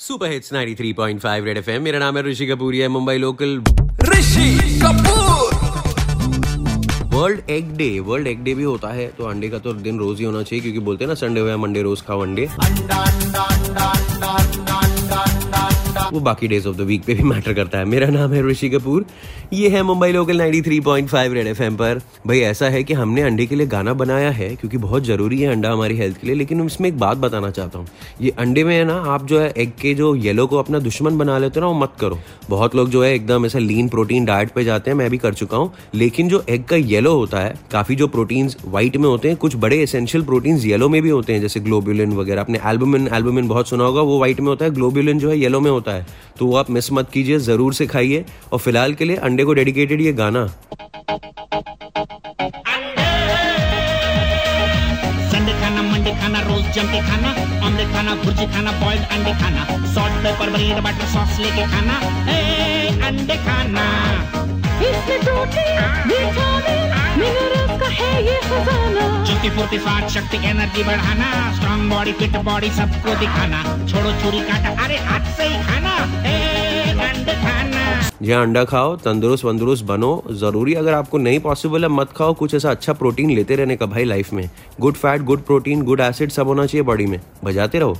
Super hits 93.5 red FM. मेरा नाम है ऋषि कपूर है Mumbai local. Rishi Kapoor! World egg day world egg day भी होता है तो अंडे का तो दिन रोज ही होना चाहिए क्योंकि बोलते हैं ना संडे हो या मंडे रोज खाओ अंडे। अंडा, अंडा, अंडा। वो बाकी डेज़ ऑफ़ द वीक पे भी मैटर करता है। मेरा नाम है ऋषि कपूर। ये है मुंबई लोकल 93.5 रेड एफएम पर। भाई, ऐसा है कि हमने अंडे के लिए गाना बनाया है, क्योंकि बहुत ज़रूरी है अंडा हमारी हेल्थ के लिए, लेकिन इसमें एक बात बताना चाहता हूँ। ये अंडे में है ना, आप जो है एग के जो येलो को अपना दुश्मन बना लेते हो ना, वो मत करो। बहुत लोग जो है एकदम ऐसा लीन प्रोटीन डाइट पे जाते हैं, मैं भी कर चुका हूँ। लेकिन जो एग का येलो होता है, काफ़ी जो प्रोटीन्स व्हाइट में होते हैं, कुछ बड़े एसेंशियल प्रोटीन्स येलो में भी होते हैं, जैसे ग्लोब्यूलिन वगैरह। आपने एल्बुमिन एल्बुमिन बहुत सुना होगा, वो व्हाइट में होता है ग्लोब्यूलिन जो है येलो में होता है। तो वो आप मिस मत कीजिए ज़रूर से खाइए और फ़िलहाल के लिए अंडे को डेडिकेटेड ये गाना। संडे खाना मंडे खाना रोज जम के खाना ऑमलेट खाना भुर्जी खाना बॉइल्ड अंडे खाना salt pepper bread butter sauce लेके खाना ए अंडे खाना। इसमें प्रोटीन विटामिन मिनरल्स का है ये खजाना चुस्ती फूर्ति स्वाद शक्ति एनर्जी बढ़ाना स्ट्रॉन्ग बॉडी फिट बॉडी सबको दिखाना छोड़ो छुरी काटा अरे हाथ से ही खाना ए खाना जहाँ अंडा खाओ, तंदुरुस्त वंदुरुस्त बनो, ज़रूरी अगर आपको नहीं पॉसिबल है, मत खाओ, कुछ ऐसा अच्छा प्रोटीन लेते रहने का भाई लाइफ में। Good fat good protein good acid सब होना चाहिए बॉडी में। बजाते रहो।